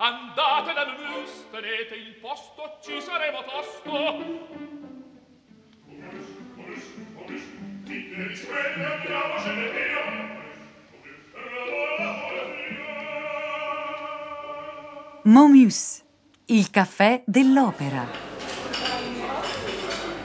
Andate dal mus, tenete il posto, ci saremo tosto. Momus, il caffè dell'opera.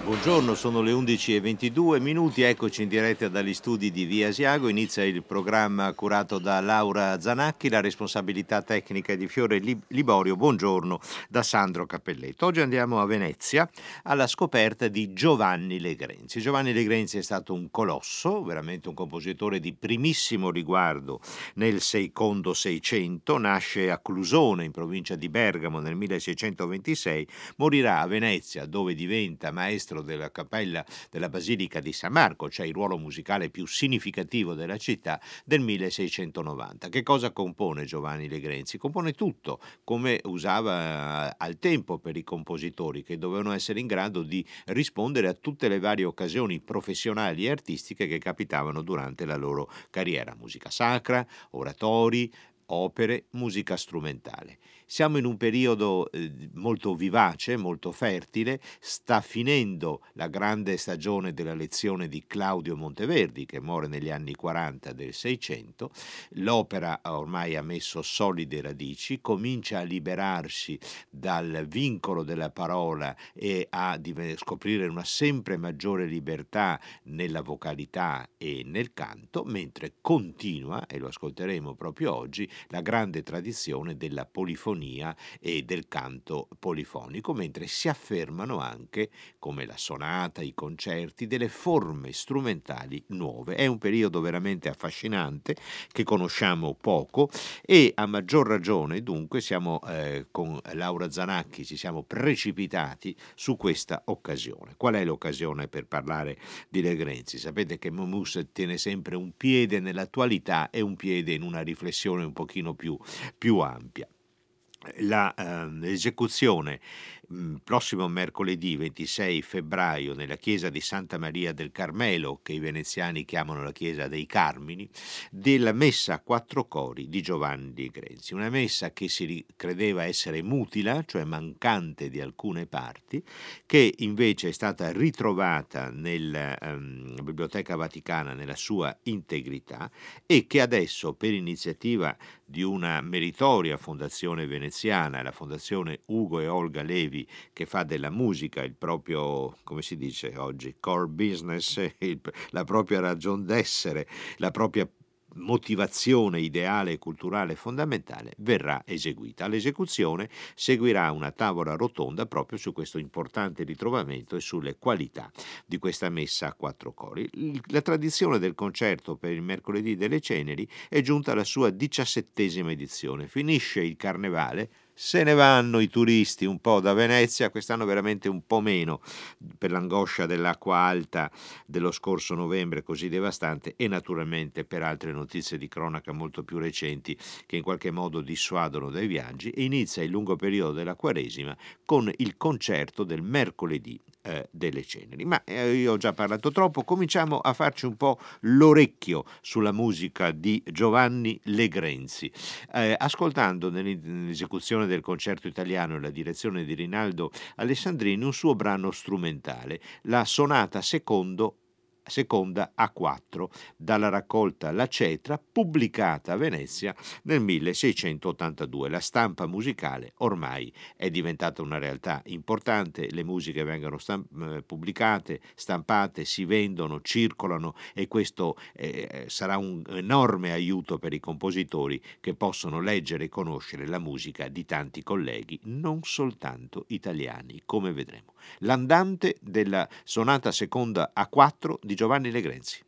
Buongiorno, sono le 11.22 minuti, eccoci in diretta dagli studi di Via Asiago, inizia il programma curato da Laura Zanacchi, la responsabilità tecnica di Fiore Liborio, buongiorno da Sandro Cappelletto. Oggi andiamo a Venezia alla scoperta di Giovanni Legrenzi. Giovanni Legrenzi è stato un colosso, veramente un compositore di primissimo riguardo nel secondo Seicento, nasce a Clusone in provincia di Bergamo nel 1626, morirà a Venezia dove diventa maestro maestro della cappella della Basilica di San Marco, cioè il ruolo musicale più significativo della città del 1690. Che cosa compone Giovanni Legrenzi? Compone tutto, come usava eh, al tempo per i compositori, che dovevano essere in grado di rispondere a tutte le varie occasioni professionali e artistiche che capitavano durante la loro carriera. Musica sacra, oratori, opere, musica strumentale. Siamo in un periodo eh, molto vivace, molto fertile, sta finendo la grande stagione della lezione di Claudio Monteverdi che muore negli anni 40 del 600, l'opera ormai ha messo solide radici, comincia a liberarsi dal vincolo della parola e a scoprire una sempre maggiore libertà nella vocalità e nel canto, mentre continua, e lo ascolteremo proprio oggi, la grande tradizione della polifonia e del canto polifonico, mentre si affermano anche, come la sonata, i concerti, delle forme strumentali nuove. È un periodo veramente affascinante che conosciamo poco e a maggior ragione dunque siamo eh, con Laura Zanacchi, ci siamo precipitati su questa occasione. Qual è l'occasione per parlare di Legrenzi? Sapete che Momus tiene sempre un piede nell'attualità e un piede in una riflessione un pochino più, più ampia. La, eh, l'esecuzione Mm, prossimo mercoledì 26 febbraio nella chiesa di Santa Maria del Carmelo, che i veneziani chiamano la chiesa dei Carmini, della messa a quattro cori di Giovanni di Grenzi. Una messa che si credeva essere mutila, cioè mancante di alcune parti, che invece è stata ritrovata nella um, Biblioteca Vaticana nella sua integrità e che adesso per iniziativa di una meritoria fondazione veneziana, la fondazione Ugo e Olga Levi, che fa della musica il proprio, come si dice oggi, core business, la propria ragione d'essere, la propria motivazione ideale e culturale fondamentale verrà eseguita. All'esecuzione seguirà una tavola rotonda proprio su questo importante ritrovamento e sulle qualità di questa messa a quattro cori. La tradizione del concerto per il mercoledì delle ceneri è giunta alla sua diciassettesima edizione. Finisce il carnevale Se ne vanno i turisti un po' da Venezia, quest'anno veramente un po' meno per l'angoscia dell'acqua alta dello scorso novembre così devastante e naturalmente per altre notizie di cronaca molto più recenti che in qualche modo dissuadono dai viaggi inizia il lungo periodo della Quaresima con il concerto del mercoledì eh, delle ceneri. Ma eh, io ho già parlato troppo, cominciamo a farci un po' l'orecchio sulla musica di Giovanni Legrenzi. Eh, ascoltando nell'esecuzione del concerto italiano e la direzione di Rinaldo Alessandrini un suo brano strumentale, la sonata secondo seconda a 4 dalla raccolta La Cetra pubblicata a Venezia nel 1682. La stampa musicale ormai è diventata una realtà importante, le musiche vengono stamp- eh, pubblicate, stampate, si vendono, circolano e questo eh, sarà un enorme aiuto per i compositori che possono leggere e conoscere la musica di tanti colleghi, non soltanto italiani, come vedremo. L'andante della sonata seconda a 4 di Giovanni Legrenzi.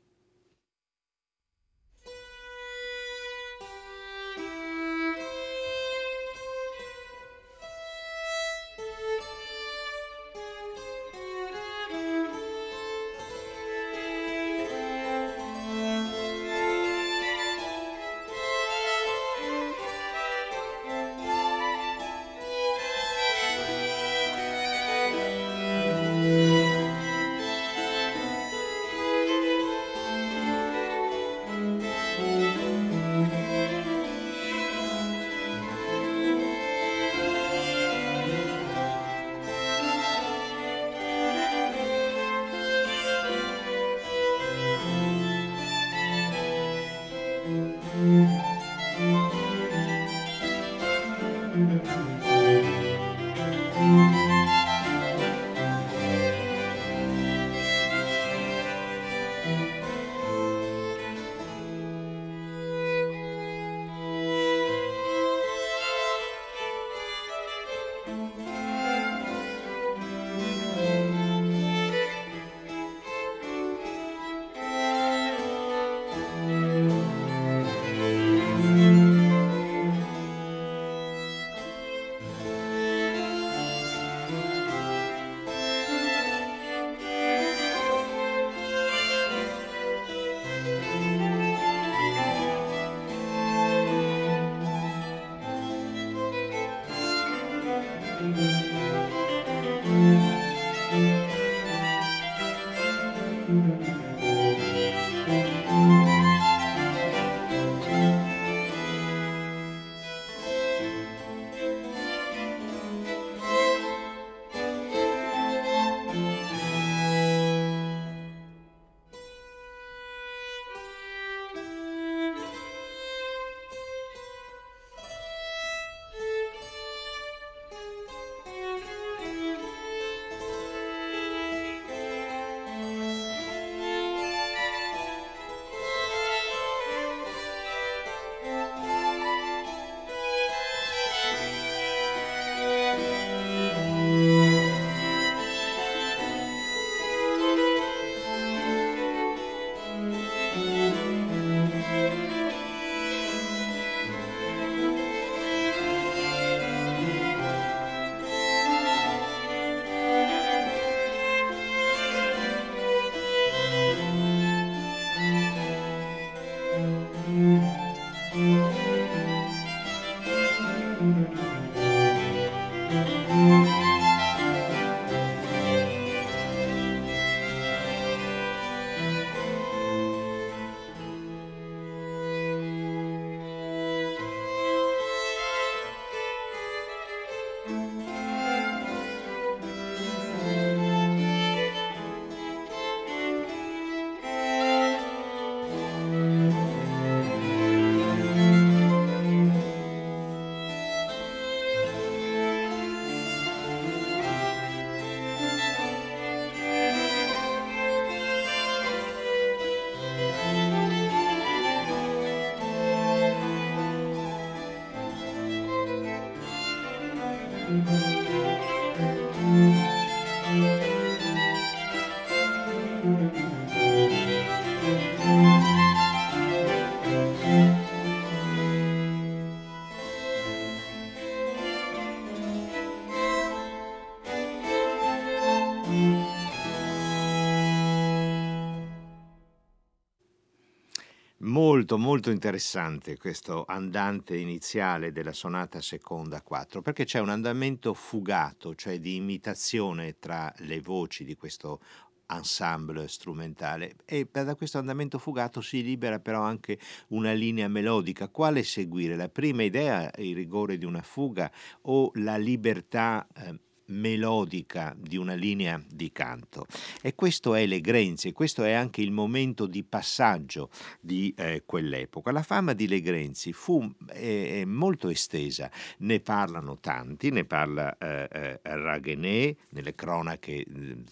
Molto molto interessante questo andante iniziale della sonata seconda 4 perché c'è un andamento fugato, cioè di imitazione tra le voci di questo ensemble strumentale e da questo andamento fugato si libera però anche una linea melodica. Quale seguire? La prima idea, il rigore di una fuga o la libertà eh, melodica di una linea di canto. E questo è Legrenzi, questo è anche il momento di passaggio di eh, quell'epoca. La fama di Legrenzi fu eh, molto estesa, ne parlano tanti, ne parla eh, eh Raguenet nelle cronache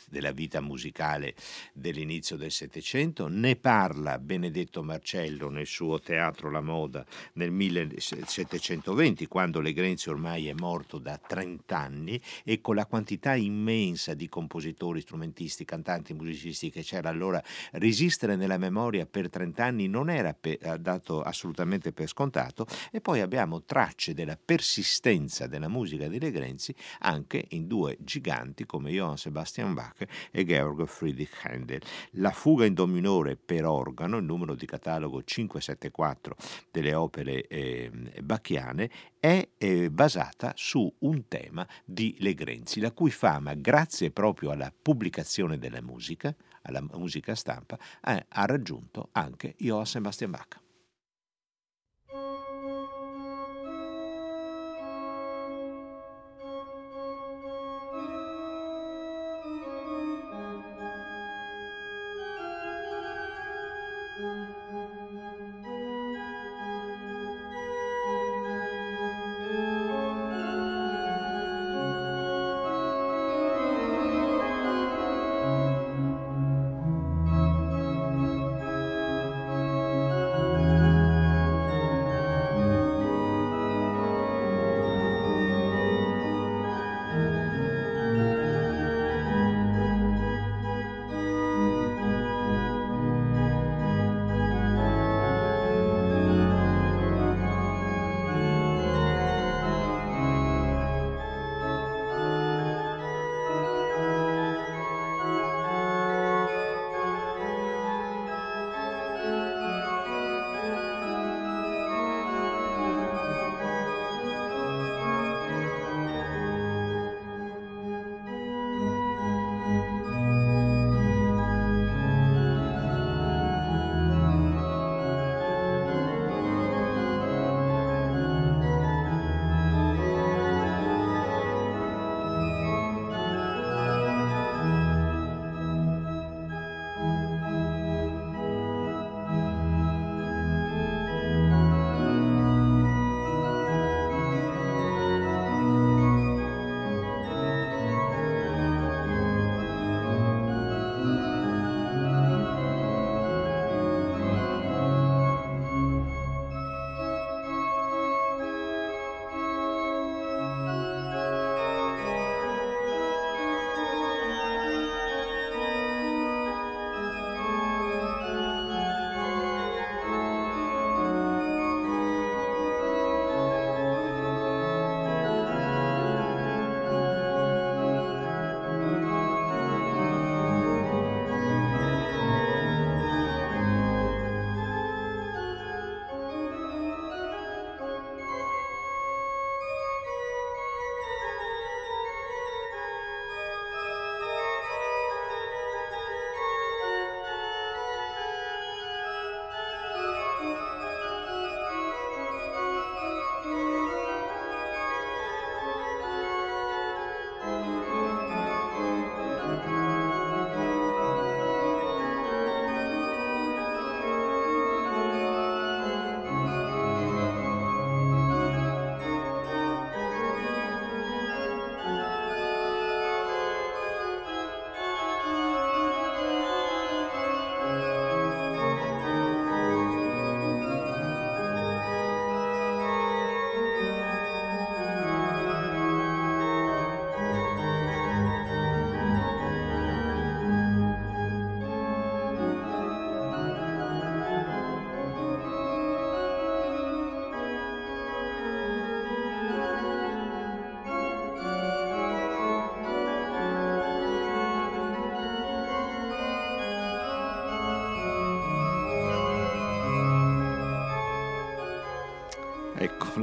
della vita musicale dell'inizio del Settecento, ne parla Benedetto Marcello nel suo Teatro La Moda nel 1720, quando Legrenzi ormai è morto da 30 anni e con la quantità immensa di compositori, strumentisti, cantanti, musicisti che c'era allora, resistere nella memoria per 30 anni non era pe- eh, dato assolutamente per scontato e poi abbiamo tracce della persistenza della musica di Legrenzi anche in due giganti come Johann Sebastian Bach e Georg Friedrich Händel. La fuga in do minore per organo, il numero di catalogo 574 delle opere eh, bachiane, è eh, basata su un tema di Legrenzi, la cui fama, grazie proprio alla pubblicazione della musica, alla musica stampa, eh, ha raggiunto anche Johann Sebastian Bach.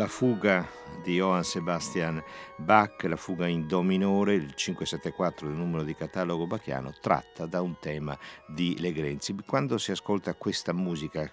La fuga di Johann Sebastian Bach, la fuga in Do minore, il 574 del numero di catalogo bachiano, tratta da un tema di Legrenzi. Quando si ascolta questa musica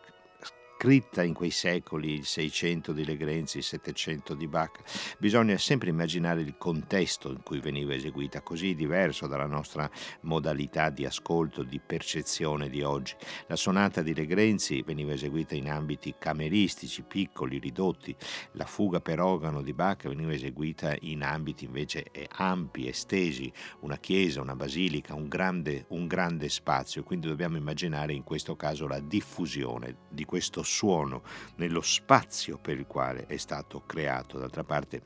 scritta in quei secoli, il 600 di Legrenzi, il 700 di Bach, bisogna sempre immaginare il contesto in cui veniva eseguita, così diverso dalla nostra modalità di ascolto, di percezione di oggi. La sonata di Legrenzi veniva eseguita in ambiti cameristici, piccoli, ridotti, la fuga per organo di Bach veniva eseguita in ambiti invece ampi, estesi, una chiesa, una basilica, un grande, un grande spazio, quindi dobbiamo immaginare in questo caso la diffusione di questo suono nello spazio per il quale è stato creato. D'altra parte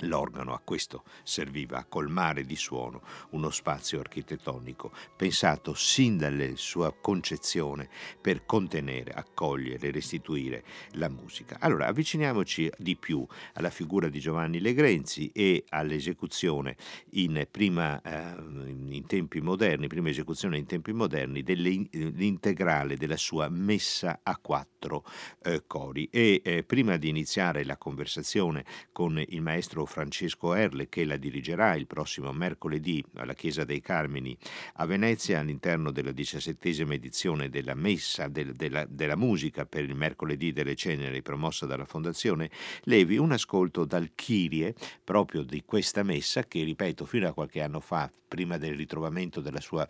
L'organo a questo serviva a colmare di suono uno spazio architettonico pensato sin dalla sua concezione per contenere, accogliere e restituire la musica. Allora avviciniamoci di più alla figura di Giovanni Legrenzi e all'esecuzione in, prima, eh, in tempi moderni, prima esecuzione in tempi moderni dell'integrale della sua messa a quattro eh, cori. E eh, prima di iniziare la conversazione con il maestro Francesco Erle che la dirigerà il prossimo mercoledì alla Chiesa dei Carmini a Venezia all'interno della diciassettesima edizione della Messa del, della, della, musica per il mercoledì delle ceneri promossa dalla Fondazione Levi. Un ascolto dal Kyrie proprio di questa messa che ripeto fino a qualche anno fa prima del ritrovamento della sua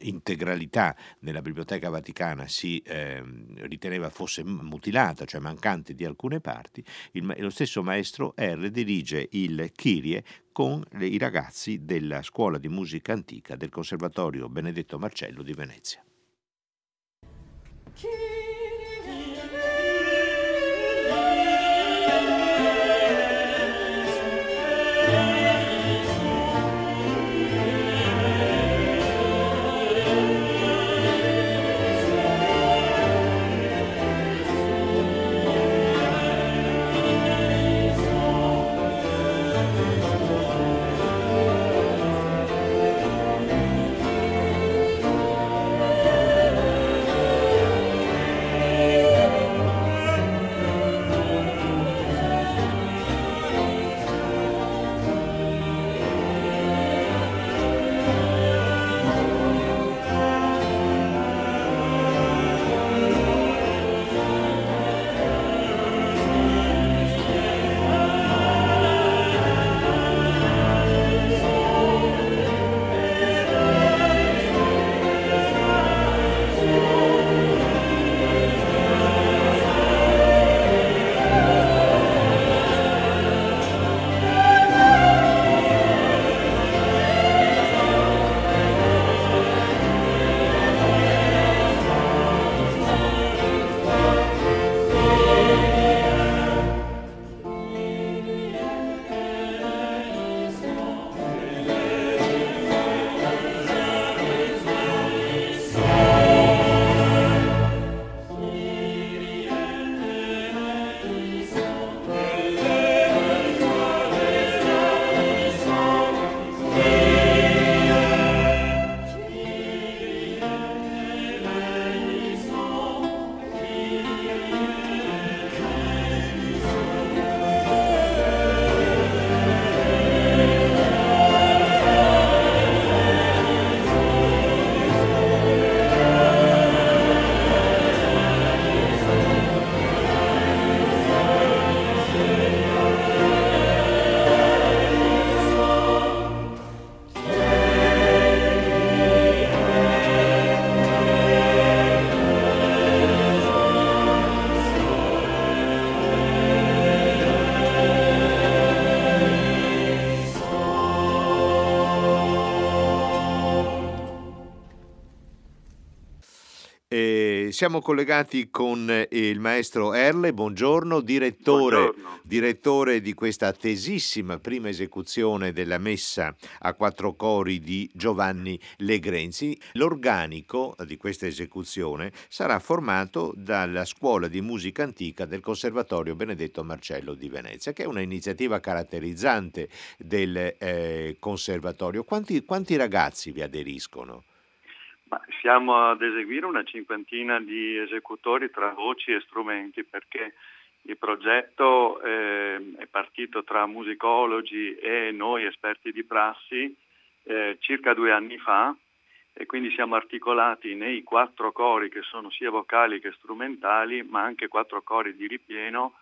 integralità nella Biblioteca Vaticana si eh, riteneva fosse mutilata, cioè mancante di alcune parti, il, lo stesso maestro R dirige il Kyrie con i ragazzi della scuola di musica antica del Conservatorio Benedetto Marcello di Venezia. Siamo collegati con eh, il maestro Erle, buongiorno, direttore, buongiorno. direttore, di questa attesissima prima esecuzione della messa a quattro cori di Giovanni Legrenzi. L'organico di questa esecuzione sarà formato dalla scuola di musica antica del Conservatorio Benedetto Marcello di Venezia, che è un'iniziativa caratterizzante del eh, conservatorio. Quanti, quanti ragazzi vi aderiscono? Ma siamo ad eseguire una cinquantina di esecutori tra voci e strumenti perché Il progetto eh, è partito tra musicologi e noi esperti di prassi eh, circa due anni fa e quindi siamo articolati nei quattro cori che sono sia vocali che strumentali, ma anche quattro cori di ripieno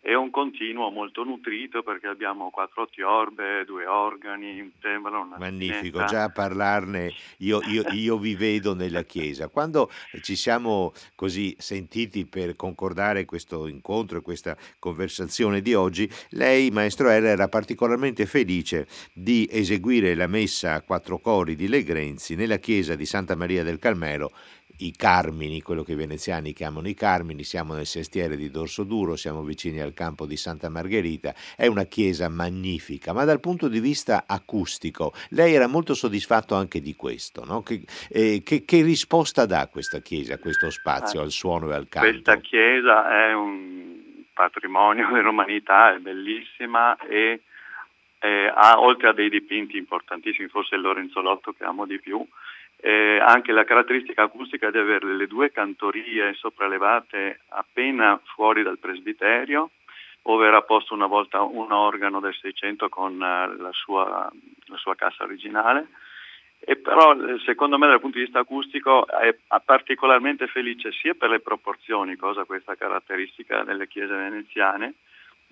è un continuo molto nutrito perché abbiamo quattro tiorbe, due organi, un timbro, una Magnifico, già a parlarne io, io- io vi vedo nella chiesa. Quando ci siamo così sentiti per concordare questo incontro e questa conversazione di oggi, lei, maestro R, era particolarmente felice di eseguire la messa a quattro cori di Legrenzi nella chiesa di Santa Maria del Carmelo i Carmini, quello che i veneziani chiamano i Carmini, siamo nel sestiere di Dorso Duro, siamo vicini al campo di Santa Margherita, è una chiesa magnifica, ma dal punto di vista acustico lei era molto soddisfatto anche di questo, no? che, eh, che- che risposta dà questa chiesa, a questo spazio, Ah, al suono e al canto? Questa chiesa è un patrimonio dell'umanità, è bellissima e eh, ha, oltre a dei dipinti importantissimi, forse il Lorenzo Lotto che amo di più, eh, anche la caratteristica acustica di avere le due cantorie sopraelevate appena fuori dal presbiterio, dove era posto una volta un organo del 600 con eh, la sua, la sua cassa originale. E però eh, secondo me dal punto di vista acustico è particolarmente felice sia per le proporzioni, cosa questa caratteristica delle chiese veneziane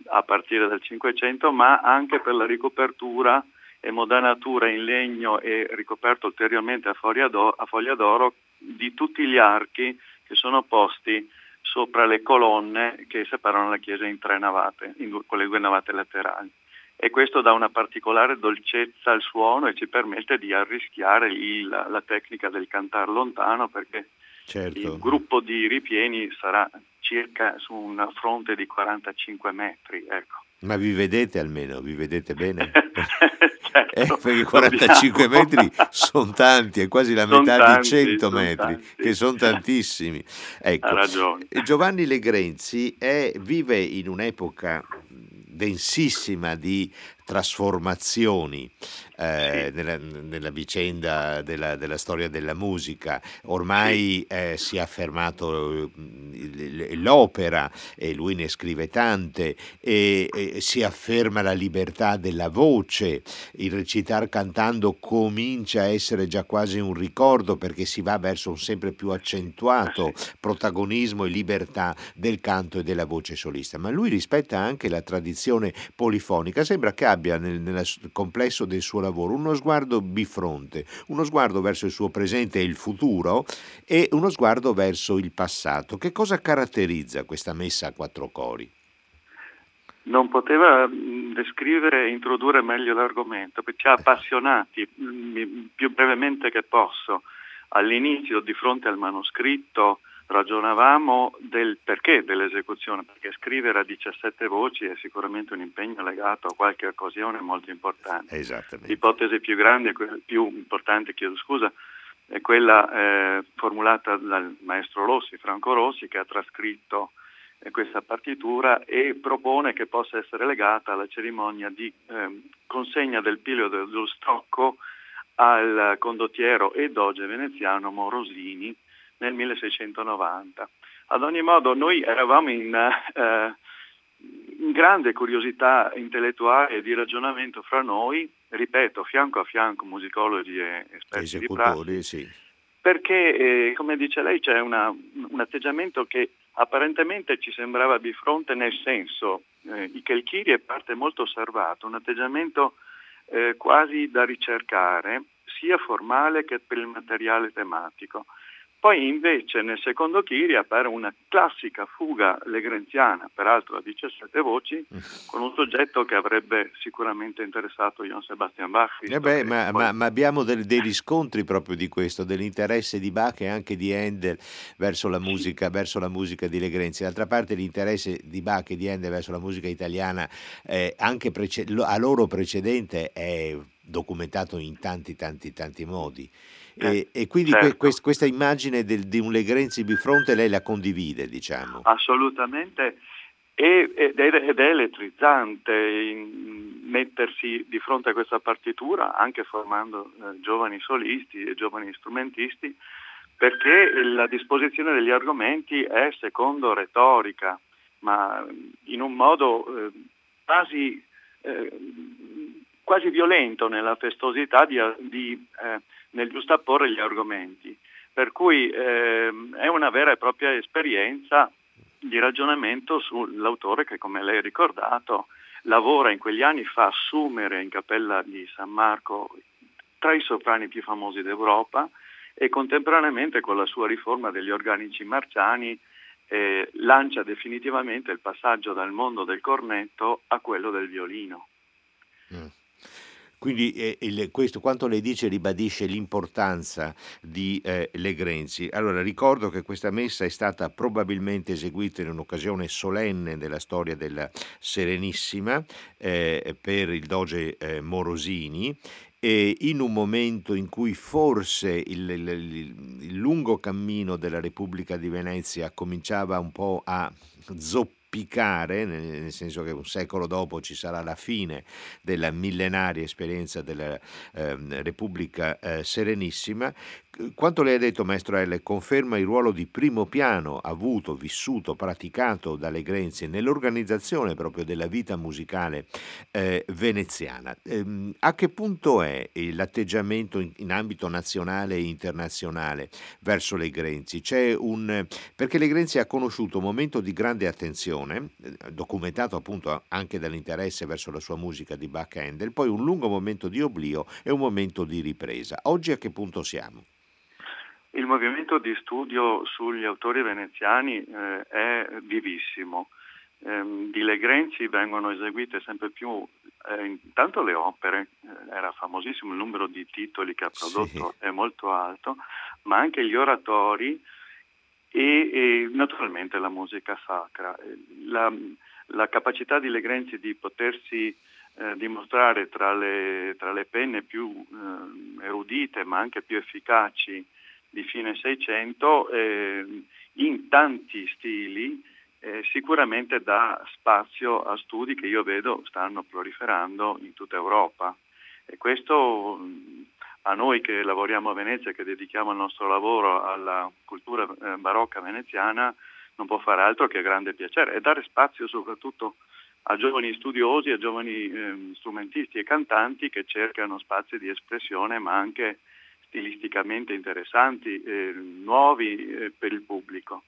a partire dal 500, ma anche per la ricopertura modanatura in legno e ricoperto ulteriormente a foglia, d'o- a foglia d'oro di tutti gli archi che sono posti sopra le colonne che separano la chiesa in tre navate, in con le due navate laterali. E questo dà una particolare dolcezza al suono e ci permette di arrischiare il- la, la tecnica del cantare lontano perché Certo. il gruppo di ripieni sarà circa su un fronte di 45 metri. Ecco. Ma vi vedete almeno, vi vedete bene? Certo, Eh, perché 45 dobbiamo. metri sono tanti, è quasi la Son metà tanti, di 100 son metri, tanti. che sono tantissimi. Ecco, Ha ragione. E Giovanni Legrenzi è- vive in un'epoca densissima di trasformazioni eh, nella, nella vicenda della, della storia della musica. Ormai eh, si è affermato il- l'opera e lui ne scrive tante e, e si afferma la libertà della voce, il recitar cantando comincia a essere già quasi un ricordo perché si va verso un sempre più accentuato protagonismo e libertà del canto e della voce solista, ma lui rispetta anche la tradizione polifonica, sembra che abbia nel, nel complesso del suo lavoro uno sguardo bifronte, uno sguardo verso il suo presente e il futuro e uno sguardo verso il passato. Che cosa caratterizza questa messa a quattro cori? Non poteva mh, descrivere e introdurre meglio l'argomento, perché ci ha appassionati mh, più brevemente che posso. All'inizio, di fronte al manoscritto, ragionavamo del perché dell'esecuzione, perché scrivere a 17 voci è sicuramente un impegno legato a qualche occasione molto importante. Esattamente. L'ipotesi più grande, più importante, chiedo scusa, è quella eh, formulata dal maestro Rossi, Franco Rossi, che ha trascritto eh, questa partitura e propone che possa essere legata alla cerimonia di ehm, consegna del pilio del- dello stocco al condottiero e doge veneziano Morosini nel 1690. Ad ogni modo noi eravamo in, eh, in grande curiosità intellettuale e di ragionamento fra noi, ripeto, fianco a fianco musicologi e esperti di prassi, sì. perché, eh, come dice lei, c'è una- un atteggiamento che apparentemente ci sembrava bifronte nel senso eh, che il Kiri è parte molto osservato, un atteggiamento eh, quasi da ricercare, sia formale che per il materiale tematico. Poi invece nel secondo Kiri appare una classica fuga legrenziana, peraltro a 17 voci, con un soggetto che avrebbe sicuramente interessato Johann Sebastian Bach. Eh beh, ma, poi- ma- ma abbiamo del- dei riscontri proprio di questo, dell'interesse di Bach e anche di Handel verso la musica, verso la musica di Legrenzi. D'altra parte l'interesse di Bach e di Handel verso la musica italiana, eh, anche prece- a loro precedente, è documentato in tanti, tanti, tanti modi. E, e quindi que- certo. quest- questa immagine del- di un Legrenzi bifronte lei la condivide, diciamo. Assolutamente, ed è, ed è elettrizzante mettersi di fronte a questa partitura, anche formando eh, giovani solisti e giovani strumentisti, perché la disposizione degli argomenti è secondo retorica ma in un modo eh, quasi, eh, quasi, violento nella festosità di, di, eh, nel giustapporre gli argomenti. Per cui ehm, è una vera e propria esperienza di ragionamento sull'autore che, come lei ha ricordato, lavora in quegli anni, fa assumere in cappella di San Marco tra i soprani più famosi d'Europa e contemporaneamente con la sua riforma degli organici marciani eh, lancia definitivamente il passaggio dal mondo del cornetto a quello del violino. Quindi eh, il, questo, quanto lei dice, ribadisce l'importanza di eh, Legrenzi. Allora, ricordo che questa messa è stata probabilmente eseguita in un'occasione solenne della storia della Serenissima eh, per il doge eh, Morosini e in un momento in cui forse il, il, il, lungo cammino della Repubblica di Venezia cominciava un po' a zoppare nel senso che un secolo dopo ci sarà la fine della millenaria esperienza della eh, Repubblica eh, Serenissima, quanto lei ha detto, maestro L, conferma il ruolo di primo piano avuto, vissuto, praticato dalle Grenzi nell'organizzazione proprio della vita musicale eh, veneziana. Eh, a che punto è l'atteggiamento in, in, ambito nazionale e internazionale verso le Grenzi? Un, perché le Grenzi ha conosciuto un momento di grande attenzione, eh, documentato appunto anche dall'interesse verso la sua musica di Bach Handel, poi un lungo momento di oblio e un momento di ripresa. Oggi a che punto siamo? Il movimento di studio sugli autori veneziani eh, è vivissimo. Eh, di Legrenzi vengono eseguite sempre più eh, intanto le opere, eh, era famosissimo il numero di titoli che ha prodotto, sì. è molto alto, ma anche gli oratori e, e naturalmente la musica sacra. La, la capacità di Legrenzi di potersi eh, dimostrare tra le, tra le, penne più eh, erudite ma anche più efficaci di fine Seicento eh, in tanti stili eh, sicuramente dà spazio a studi che io vedo stanno proliferando in tutta Europa. E questo a noi che lavoriamo a Venezia, che dedichiamo il nostro lavoro alla cultura eh, barocca veneziana, non può fare altro che grande piacere e dare spazio soprattutto a giovani studiosi, a giovani eh, strumentisti e cantanti che cercano spazi di espressione ma anche stilisticamente interessanti, eh, nuovi eh, per il pubblico.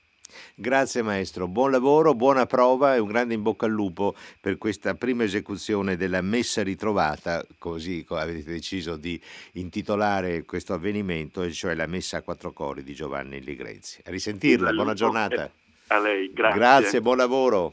Grazie maestro, buon lavoro, buona prova e un grande in bocca al lupo per questa prima esecuzione della messa ritrovata, così avete deciso di intitolare questo avvenimento, cioè la messa a quattro cori di Giovanni Ligrezzi. A risentirla, buona giornata. A lei, grazie. Grazie, buon lavoro.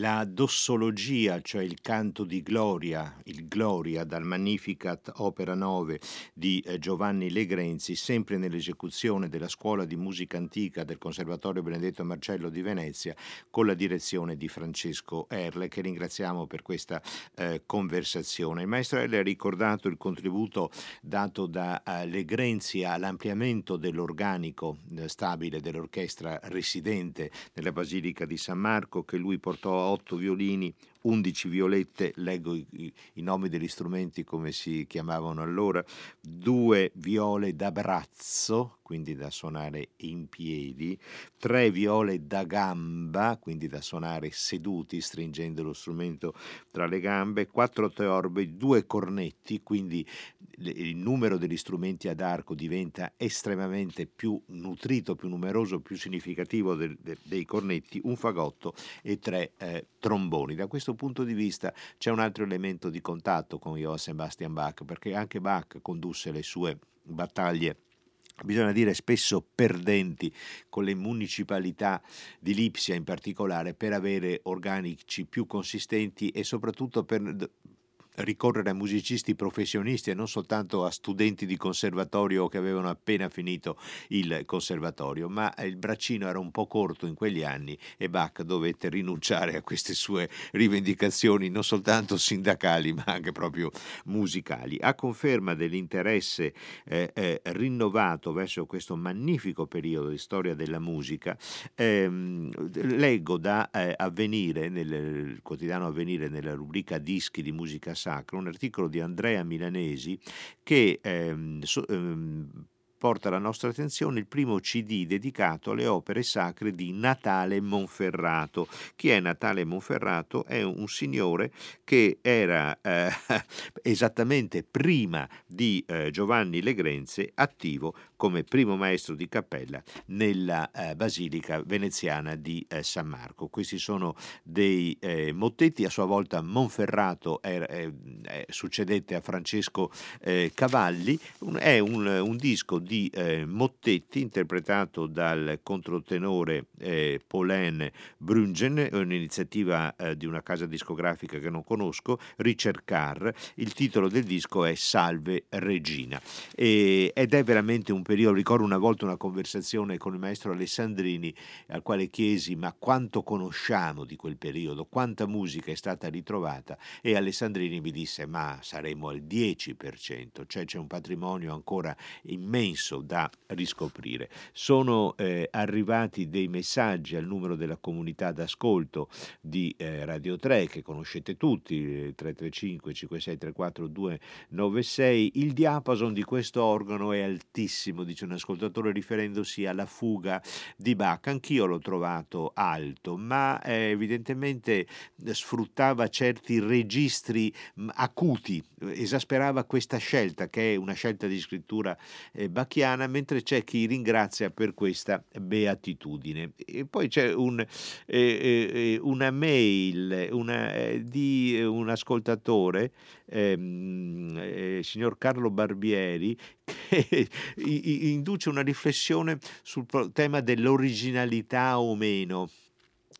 La dossologia, cioè il canto di gloria, Gloria dal Magnificat opera 9 di eh, Giovanni Legrenzi, sempre nell'esecuzione della Scuola di Musica Antica del Conservatorio Benedetto Marcello di Venezia, con la direzione di Francesco Erle, che ringraziamo per questa eh, conversazione. Il maestro Erle ha ricordato il contributo dato da eh, Legrenzi all'ampliamento dell'organico eh, stabile dell'orchestra residente nella Basilica di San Marco, che lui portò a otto violini, 11 violette, leggo i, i, nomi degli strumenti come si chiamavano allora, due viole da brazzo, quindi da suonare in piedi, tre viole da gamba, quindi da suonare seduti, stringendo lo strumento tra le gambe, quattro teorbe, due cornetti, quindi il numero degli strumenti ad arco diventa estremamente più nutrito, più numeroso, più significativo del, de, dei cornetti, un fagotto e tre eh, tromboni. Da questo punto di vista c'è un altro elemento di contatto con Johann Sebastian Bach, perché anche Bach condusse le sue battaglie bisogna dire spesso perdenti con le municipalità di Lipsia in particolare per avere organici più consistenti e soprattutto per ricorrere a musicisti professionisti e non soltanto a studenti di conservatorio che avevano appena finito il conservatorio, ma il braccino era un po' corto in quegli anni e Bach dovette rinunciare a queste sue rivendicazioni non soltanto sindacali ma anche proprio musicali. A conferma dell'interesse eh, eh, rinnovato verso questo magnifico periodo di storia della musica, ehm, leggo da eh, Avvenire, nel quotidiano Avvenire, nella rubrica dischi di musica sacra, un articolo di Andrea Milanesi che ehm, so, ehm, porta alla nostra attenzione il primo CD dedicato alle opere sacre di Natale Monferrato. Chi è Natale Monferrato? È un signore che era eh, esattamente prima di eh, Giovanni Legrenze attivo come primo maestro di cappella nella eh, Basilica veneziana di eh, San Marco. Questi sono dei eh, mottetti, a sua volta Monferrato eh, succedette a Francesco Cavalli, un, è un, un disco di eh, mottetti interpretato dal controtenore eh, Paulin Brungen, un'iniziativa eh, di una casa discografica che non conosco, Richard Carr. Il titolo del disco è Salve Regina e, ed è veramente un periodo, ricordo una volta una conversazione con il maestro Alessandrini al quale chiesi ma quanto conosciamo di quel periodo, quanta musica è stata ritrovata e Alessandrini mi disse ma saremo al 10%, cioè c'è un patrimonio ancora immenso da riscoprire. Sono eh, arrivati dei messaggi al numero della comunità d'ascolto di eh, Radio 3 che conoscete tutti, 335 5634 296. Il diapason di questo organo è altissimo, dice un ascoltatore riferendosi alla fuga di Bach. Anch'io l'ho trovato alto, ma eh, evidentemente sfruttava certi registri acuti, esasperava questa scelta che è una scelta di scrittura eh, bacchiana mentre c'è chi ringrazia per questa beatitudine. E poi c'è un, eh, eh, una mail una, eh, di un ascoltatore, ehm, eh, signor Carlo Barbieri, che induce una riflessione sul tema dell'originalità o meno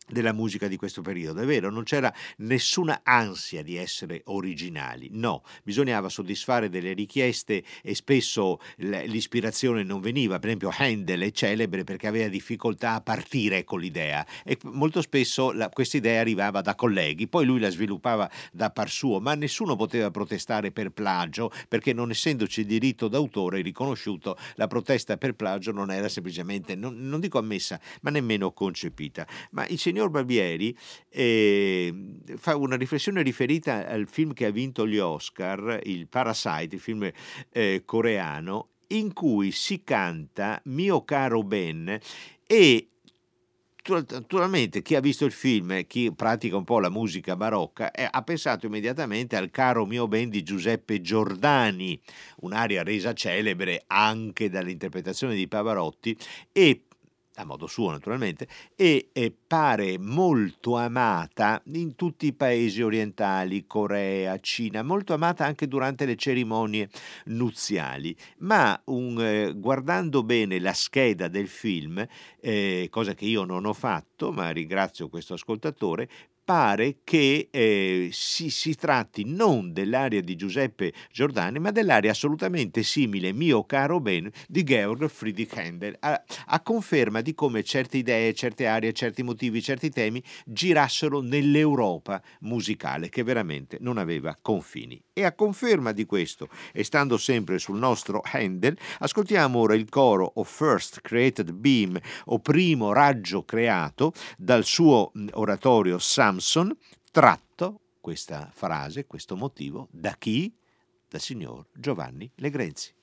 della musica di questo periodo. È vero, non c'era nessuna ansia di essere originali, no, bisognava soddisfare delle richieste e spesso l'ispirazione non veniva. Per esempio, Handel è celebre perché aveva difficoltà a partire con l'idea e molto spesso questa idea arrivava da colleghi, poi lui la sviluppava da par suo, ma nessuno poteva protestare per plagio perché non essendoci diritto d'autore riconosciuto, la protesta per plagio non era semplicemente, non, non dico ammessa, ma nemmeno concepita. Ma il signor Barbieri eh, fa una riflessione riferita al film che ha vinto gli Oscar, il Parasite, il film eh, coreano, in cui si canta Mio caro Ben e naturalmente chi ha visto il film, chi pratica un po' la musica barocca, eh, ha pensato immediatamente al caro mio ben di Giuseppe Giordani, un'aria resa celebre anche dall'interpretazione di Pavarotti e a modo suo naturalmente, e, pare molto amata in tutti i paesi orientali, Corea, Cina, molto amata anche durante le cerimonie nuziali. Ma un, eh, guardando bene la scheda del film, eh, cosa che io non ho fatto, ma ringrazio questo ascoltatore, pare che eh, si, si, tratti non dell'aria di Giuseppe Giordani, ma dell'aria assolutamente simile, mio caro Ben, di Georg Friedrich Händel, a, a, conferma di come certe idee, certe aree, certi motivi, certi temi girassero nell'Europa musicale, che veramente non aveva confini. E a conferma di questo, e stando sempre sul nostro Handel, ascoltiamo ora il coro o First Created Beam, o primo raggio creato, dal suo oratorio Sam Samson tratto questa frase, questo motivo, da chi? Dal signor Giovanni Legrenzi.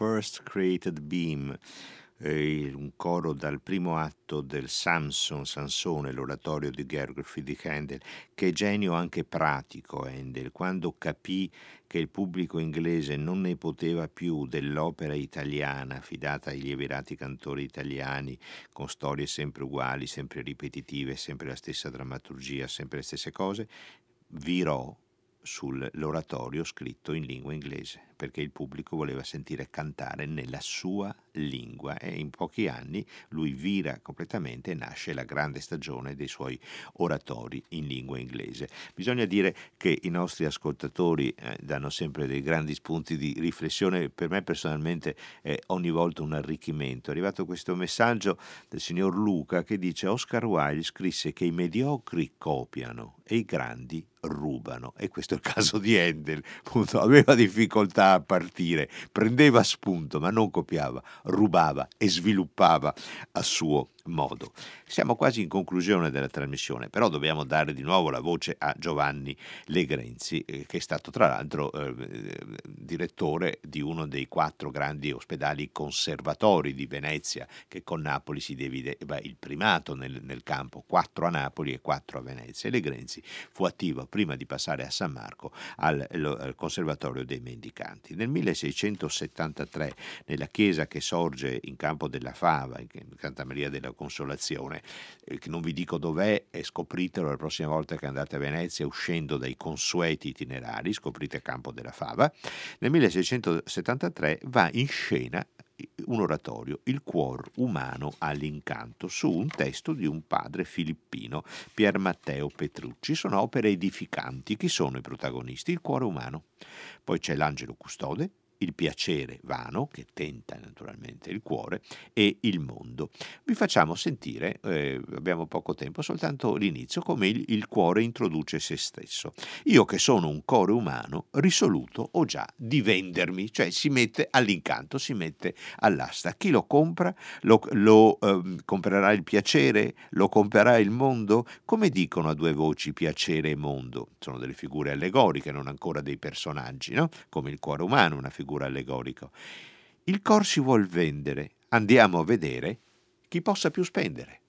First Created Beam, eh, un coro dal primo atto del Samson, Sansone, l'oratorio di Gergolf di Handel, che genio anche pratico Handel, quando capì che il pubblico inglese non ne poteva più dell'opera italiana affidata ai lieverati cantori italiani, con storie sempre uguali, sempre ripetitive, sempre la stessa drammaturgia, sempre le stesse cose, virò sull'oratorio scritto in lingua inglese perché il pubblico voleva sentire cantare nella sua lingua e in pochi anni lui vira completamente e nasce la grande stagione dei suoi oratori in lingua inglese. Bisogna dire che i nostri ascoltatori eh, danno sempre dei grandi spunti di riflessione, per me personalmente è ogni volta un arricchimento. È arrivato questo messaggio del signor Luca che dice Oscar Wilde scrisse che i mediocri copiano e i grandi rubano e questo è il caso di Handel, aveva difficoltà a partire, prendeva spunto ma non copiava, rubava e sviluppava a suo modo. Siamo quasi in conclusione della trasmissione, però dobbiamo dare di nuovo la voce a Giovanni Legrenzi, eh, che è stato tra l'altro eh, direttore di uno dei quattro grandi ospedali conservatori di Venezia, che con Napoli si divide beh, il primato nel, nel, campo, quattro a Napoli e quattro a Venezia. E Legrenzi fu attivo prima di passare a San Marco al, al Conservatorio dei Mendicanti. Nel 1673, nella chiesa che sorge in Campo della Fava, in Santa Maria della Consolazione, eh, non vi dico dov'è e scopritelo la prossima volta che andate a Venezia uscendo dai consueti itinerari, scoprite Campo della Fava, nel 1673 va in scena un oratorio, Il cuor umano all'incanto, su un testo di un padre filippino, Pier Matteo Petrucci. Sono opere edificanti. Chi sono i protagonisti? Il cuore umano. Poi c'è l'angelo custode, il piacere vano, che tenta naturalmente il cuore, e il mondo. Vi facciamo sentire, eh, abbiamo poco tempo, soltanto l'inizio, come il, il, cuore introduce se stesso. Io che sono un cuore umano, risoluto ho già di vendermi, cioè si mette all'incanto, si mette all'asta. Chi lo compra? Lo, lo eh, comprerà il piacere? Lo comprerà il mondo? Come dicono a due voci piacere e mondo? Sono delle figure allegoriche, non ancora dei personaggi, no? Come il cuore umano, una figura figura allegorico. Il cor si vuol vendere, andiamo a vedere chi possa più spendere.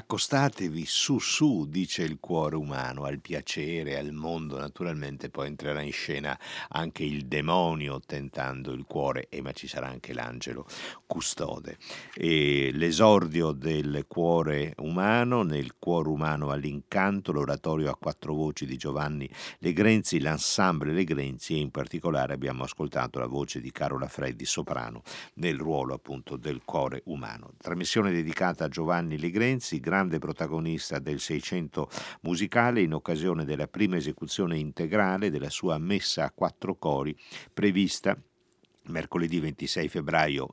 Accostatevi su su, dice il cuore umano, al piacere, al mondo, naturalmente poi entrerà in scena anche il demonio tentando il cuore, e ma ci sarà anche l'angelo custode. E l'esordio del cuore umano, nel cuore umano all'incanto, l'oratorio a quattro voci di Giovanni Legrenzi, l'ensemble Legrenzi e in particolare abbiamo ascoltato la voce di Carola Freddi, soprano, nel ruolo appunto del cuore umano. Trasmissione dedicata a Giovanni Legrenzi, grande protagonista del Seicento musicale in occasione della prima esecuzione integrale della sua messa a quattro cori prevista mercoledì 26 febbraio,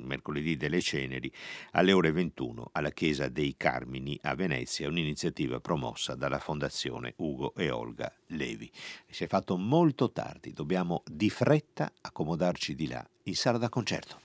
mercoledì delle ceneri, alle ore 21 alla Chiesa dei Carmini a Venezia, un'iniziativa promossa dalla Fondazione Ugo e Olga Levi. Si è fatto molto tardi, dobbiamo di fretta accomodarci di là in sala da concerto.